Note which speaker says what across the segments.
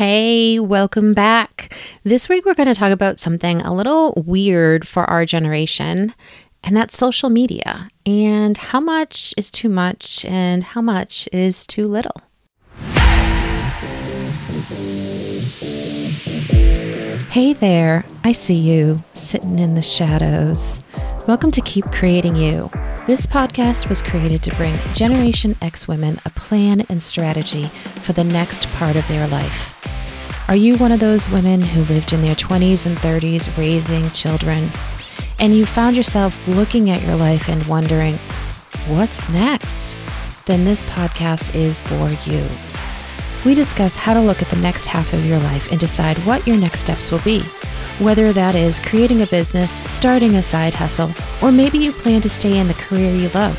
Speaker 1: Hey, welcome back. This week we're going to talk about something a little weird for our generation, and that's social media and how much is too much and how much is too little. Hey there, I see you sitting in the shadows. Welcome to Keep Creating You. This podcast was created to bring Generation X women a plan and strategy for the next part of their life. Are you one of those women who lived in their 20s and 30s raising children, and you found yourself looking at your life and wondering, what's next? Then this podcast is for you. We discuss how to look at the next half of your life and decide what your next steps will be. Whether that is creating a business, starting a side hustle, or maybe you plan to stay in the career you love.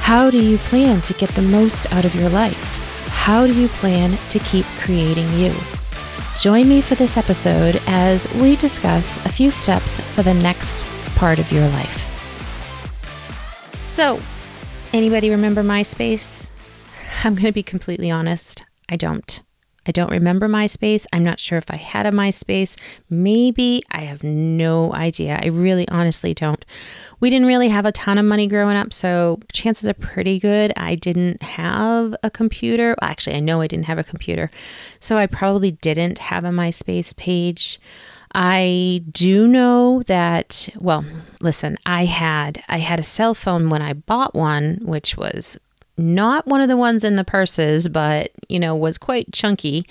Speaker 1: How do you plan to get the most out of your life? How do you plan to keep creating you? Join me for this episode as we discuss a few steps for the next part of your life. So, anybody remember MySpace? I'm going to be completely honest. I don't. I don't remember MySpace. I'm not sure if I had a MySpace. Maybe. I have no idea. I really honestly don't. We didn't really have a ton of money growing up, so chances are pretty good I didn't have a computer. Actually, I know I didn't have a computer, so I probably didn't have a MySpace page. I do know that well, listen, I had I had a cell phone when I bought one, which was not one of the ones in the purses, but you know, was quite chunky.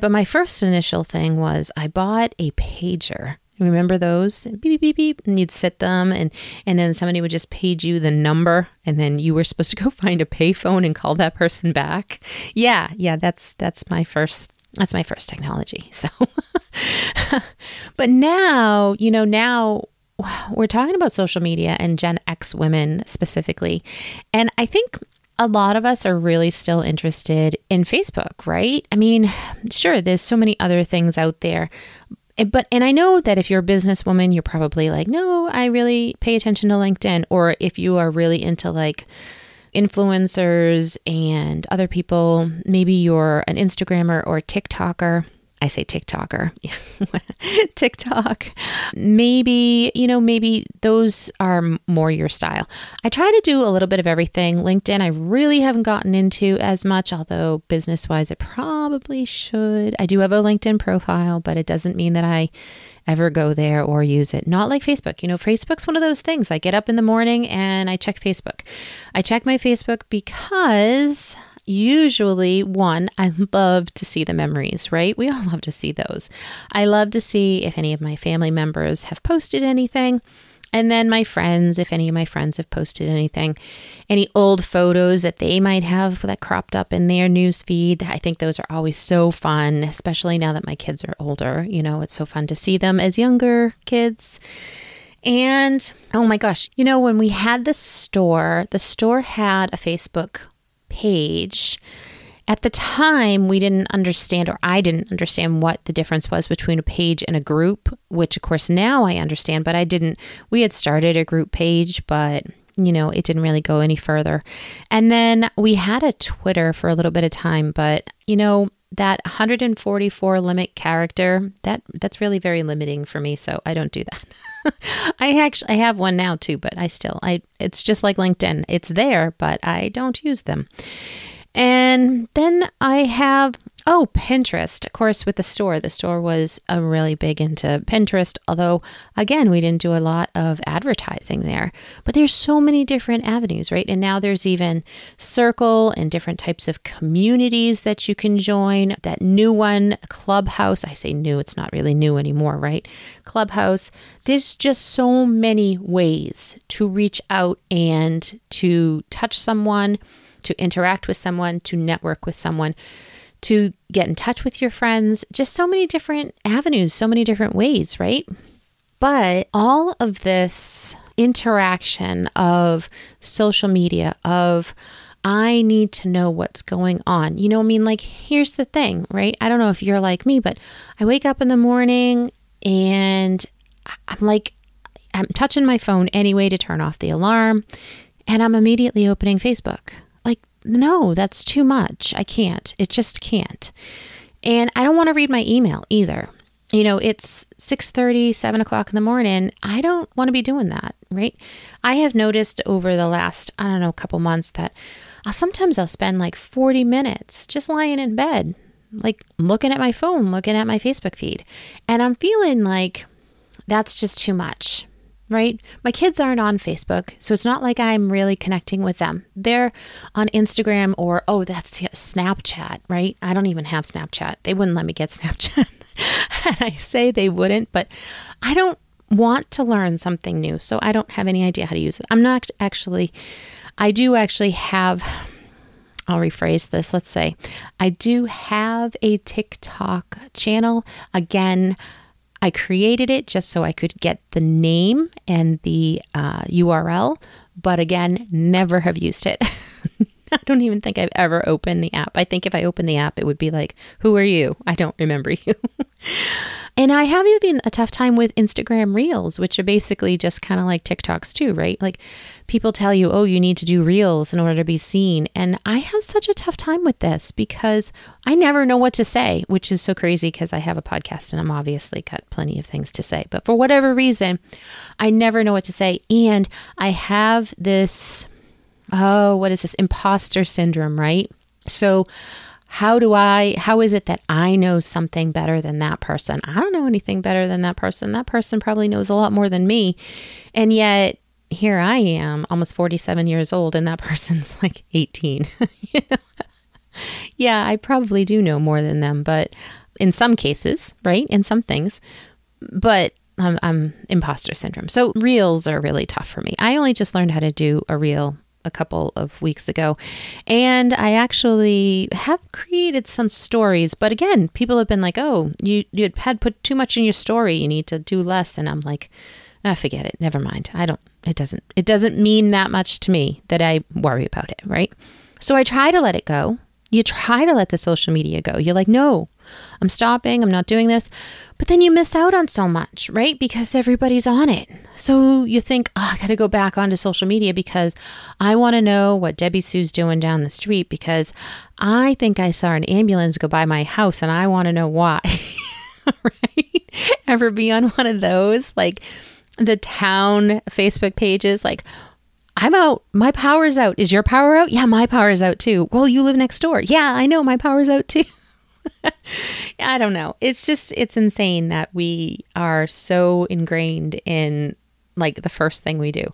Speaker 1: But my first initial thing was I bought a pager. Remember those? Beep beep beep beep. And you'd sit them and and then somebody would just page you the number and then you were supposed to go find a payphone and call that person back. Yeah, yeah, that's that's my first that's my first technology. So but now, you know, now we're talking about social media and Gen X women specifically. And I think a lot of us are really still interested in Facebook, right? I mean, sure, there's so many other things out there. Eh, but, and I know that if you're a businesswoman, you're probably like, no, I really pay attention to LinkedIn. Or if you are really into like influencers and other people, maybe you're an Instagrammer or TikToker I say TikToker, TikTok. Maybe, you know, maybe those are more your style. I try to do a little bit of everything. LinkedIn, I really haven't gotten into as much, although business wise, it probably should. I do have a LinkedIn profile, but it doesn't mean that I ever go there or use it. Not like Facebook. You know, Facebook's one of those things. I get up in the morning and I check Facebook. I check my Facebook because usually one, I love to see the memories, right? We all love to see those. I love to see if any of my family members have posted anything. And then my friends, if any of my friends have posted anything, any old photos that they might have that cropped up in their news feed. I think those are always so fun, especially now that my kids are older. You know, it's so fun to see them as younger kids. And oh my gosh, you know, when we had the store, the store had a Facebook page. At the time, we didn't understand, or I didn't understand what the difference was between a page and a group, which of course now I understand, but I didn't. We had started a group page, but you know, it didn't really go any further. And then we had a Twitter for a little bit of time, but you know, that 144 limit character, that that's really very limiting for me, so I don't do that. I actually I have one now too, but I still I it's just like LinkedIn. It's there, but I don't use them. And then I have Oh, Pinterest. Of course, with the store, the store was uh, really big into Pinterest, although, again, we didn't do a lot of advertising there. But there's so many different avenues, right? And now there's even Circle and different types of communities that you can join. That new one, Clubhouse. I say new, it's not really new anymore, right? Clubhouse. There's just so many ways to reach out and to touch someone, to interact with someone, to network with someone to get in touch with your friends, just so many different avenues, so many different ways, right? But all of this interaction of social media, of I need to know what's going on. You know, I mean, like, here's the thing, right? I don't know if you're like me, but I wake up in the morning and I'm like, I'm touching my phone anyway to turn off the alarm, and I'm immediately opening Facebook no, that's too much. I can't. It just can't. And I don't want to read my email either. You know, it's 6 30, 7 o'clock in the morning. I don't want to be doing that, right? I have noticed over the last, I don't know, couple months that I'll, sometimes I'll spend like 40 minutes just lying in bed, like looking at my phone, looking at my Facebook feed. And I'm feeling like that's just too much right? My kids aren't on Facebook, so it's not like I'm really connecting with them. They're on Instagram or, oh, that's Snapchat, right? I don't even have Snapchat. They wouldn't let me get Snapchat. and I say they wouldn't, but I don't want to learn something new, so I don't have any idea how to use it. I'm not actually, I do actually have. I'll rephrase this. Let's say I do have a TikTok channel. Again, I created it just so I could get the name and the uh, URL, but again, never have used it. I don't even think I've ever opened the app. I think if I opened the app, it would be like, Who are you? I don't remember you. And I have even a tough time with Instagram Reels, which are basically just kind of like TikToks too, right? Like people tell you, oh, you need to do Reels in order to be seen. And I have such a tough time with this because I never know what to say, which is so crazy because I have a podcast and I'm obviously got plenty of things to say. But for whatever reason, I never know what to say. And I have this, oh, what is this? Imposter syndrome, right? So, how do I, how is it that I know something better than that person? I don't know anything better than that person. That person probably knows a lot more than me. And yet, here I am, almost 47 years old, and that person's like 18. you know? Yeah, I probably do know more than them, but in some cases, right? In some things. But I'm, I'm imposter syndrome. So reels are really tough for me. I only just learned how to do a reel a couple of weeks ago. And I actually have created some stories, but again, people have been like, "Oh, you you had put too much in your story. You need to do less." And I'm like, "I ah, forget it. Never mind. I don't it doesn't it doesn't mean that much to me that I worry about it, right?" So I try to let it go. You try to let the social media go. You're like, "No, I'm stopping. I'm not doing this." But then you miss out on so much, right? Because everybody's on it. So you think, oh, I got to go back onto social media because I want to know what Debbie Sue's doing down the street because I think I saw an ambulance go by my house and I want to know why. right? Ever be on one of those? Like the town Facebook pages, like, I'm out. My power's out. Is your power out? Yeah, my power's out too. Well, you live next door. Yeah, I know my power's out too. I don't know. It's just, it's insane that we are so ingrained in like the first thing we do.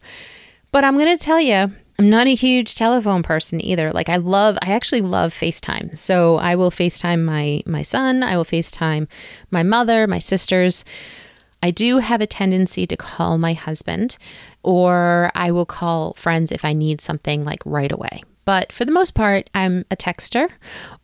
Speaker 1: But I'm going to tell you, I'm not a huge telephone person either. Like I love I actually love FaceTime. So I will FaceTime my my son, I will FaceTime my mother, my sisters. I do have a tendency to call my husband or I will call friends if I need something like right away. But for the most part, I'm a texter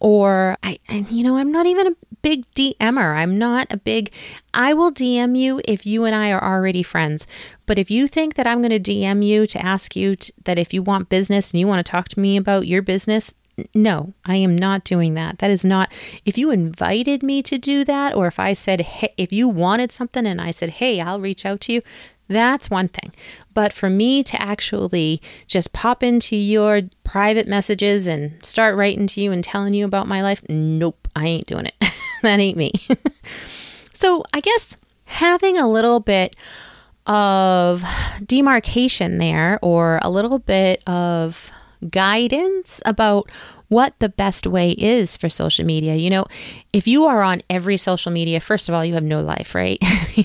Speaker 1: or I, and you know, I'm not even a big DMer. I'm not a big, I will DM you if you and I are already friends. But if you think that I'm going to DM you to ask you to, that if you want business and you want to talk to me about your business, no, I am not doing that. That is not, if you invited me to do that, or if I said, hey, if you wanted something and I said, hey, I'll reach out to you, that's one thing. But for me to actually just pop into your private messages and start writing to you and telling you about my life, nope, I ain't doing it. that ain't me. so I guess having a little bit of demarcation there or a little bit of guidance about what the best way is for social media. You know, if you are on every social media, first of all, you have no life, right?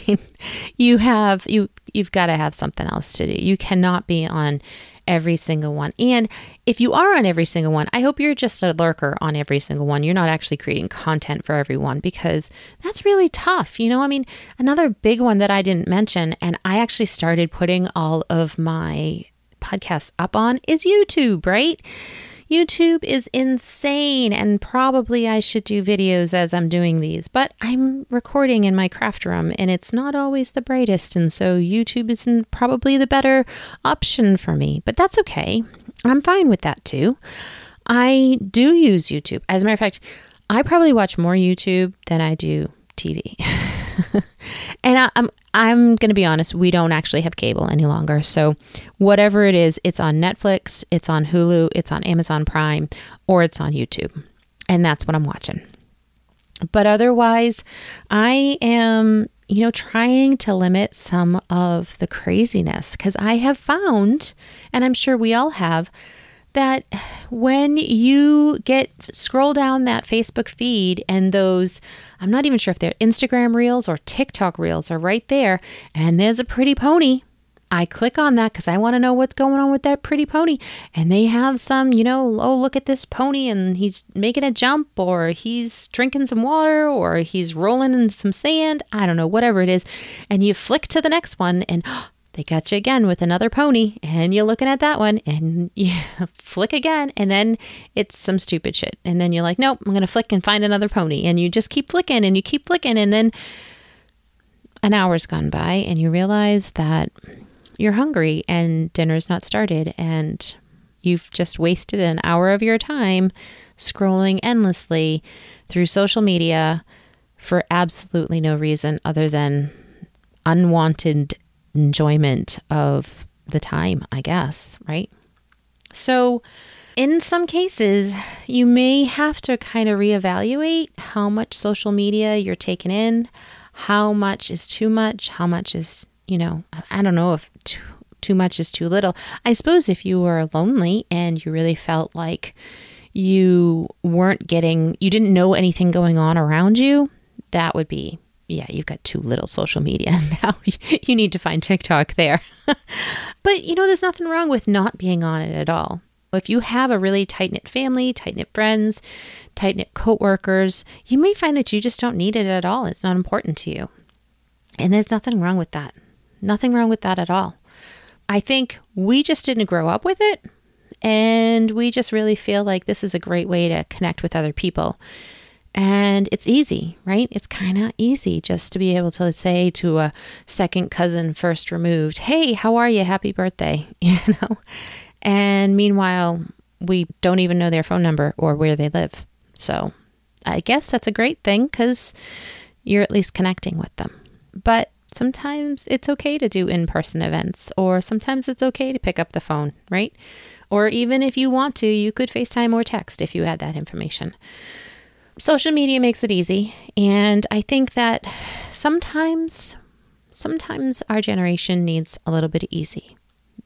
Speaker 1: you have you you've got to have something else to do. You cannot be on every single one. And if you are on every single one, I hope you're just a lurker on every single one. You're not actually creating content for everyone because that's really tough. You know, I mean, another big one that I didn't mention, and I actually started putting all of my podcasts up on is YouTube, right? YouTube is insane, and probably I should do videos as I'm doing these, but I'm recording in my craft room and it's not always the brightest, and so YouTube isn't probably the better option for me, but that's okay. I'm fine with that too. I do use YouTube. As a matter of fact, I probably watch more YouTube than I do TV. and I, am I'm going to be honest, we don't actually have cable any longer. So, whatever it is, it's on Netflix, it's on Hulu, it's on Amazon Prime, or it's on YouTube. And that's what I'm watching. But otherwise, I am, you know, trying to limit some of the craziness because I have found, and I'm sure we all have, that when you get scroll down that Facebook feed and those, I'm not even sure if they're Instagram reels or TikTok reels are right there, and there's a pretty pony. I click on that because I want to know what's going on with that pretty pony. And they have some, you know, oh, look at this pony and he's making a jump or he's drinking some water or he's rolling in some sand. I don't know, whatever it is. And you flick to the next one and oh, they catch you again with another pony and you're looking at that one and you flick again and then it's some stupid shit. And then you're like nope i'm going to flick and find another pony. And you just keep flicking and you keep flicking and then an hour's gone by and you realize that you're hungry and dinner's not started and you've just wasted an hour of your time scrolling endlessly through social media for absolutely no reason other than unwanted enjoyment of the time, I guess, right? So, in some cases, you may have to kind of reevaluate how much social media you're taking in, how much is too much, how much is, you know, I don't know if too, too much is too little. I suppose if you were lonely and you really felt like you weren't getting, you didn't know anything going on around you, that would be yeah, you've got too little social media now. you need to find TikTok there. but you know, there's nothing wrong with not being on it at all. If you have a really tight knit family, tight knit friends, tight knit coworkers, you may find that you just don't need it at all. It's not important to you. And there's nothing wrong with that. Nothing wrong with that at all. I think we just didn't grow up with it. And we just really feel like this is a great way to connect with other people. And it's easy, right? It's kind of easy just to be able to say to a second cousin first removed, Hey, how are you? Happy birthday. You know? And meanwhile, we don't even know their phone number or where they live. So I guess that's a great thing because you're at least connecting with them. But sometimes it's okay to do in person events, or sometimes it's okay to pick up the phone, right? Or even if you want to, you could FaceTime or text if you had that information social media makes it easy. And I think that sometimes, sometimes our generation needs a little bit easy.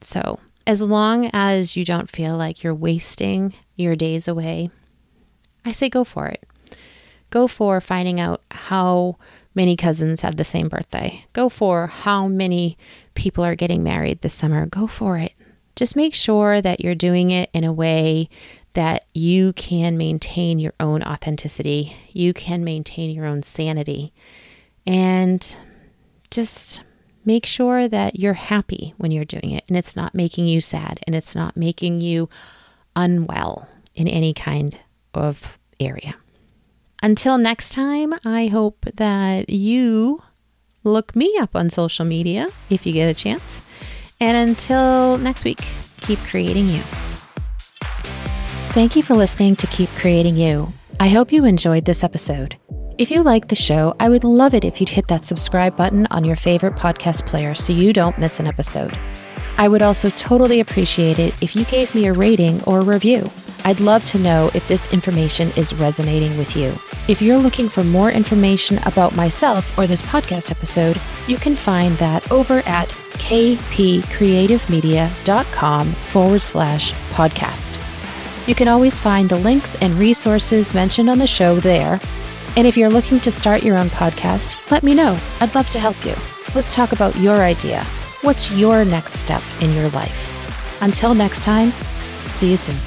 Speaker 1: So, as long as you don't feel like you're wasting your days away, I say go for it. Go for finding out how many cousins have the same birthday. Go for how many people are getting married this summer. Go for it. Just make sure that you're doing it in a way that you can maintain your own authenticity, you can maintain your own sanity, and just make sure that you're happy when you're doing it and it's not making you sad and it's not making you unwell in any kind of area. Until next time, I hope that you look me up on social media if you get a chance. And until next week, keep creating you. Thank you for listening to Keep Creating You. I hope you enjoyed this episode. If you like the show, I would love it if you'd hit that subscribe button on your favorite podcast player so you don't miss an episode. I would also totally appreciate it if you gave me a rating or a review. I'd love to know if this information is resonating with you. If you're looking for more information about myself or this podcast episode, you can find that over at kpcreativemedia.com forward slash podcast. You can always find the links and resources mentioned on the show there. And if you're looking to start your own podcast, let me know. I'd love to help you. Let's talk about your idea. What's your next step in your life? Until next time, see you soon.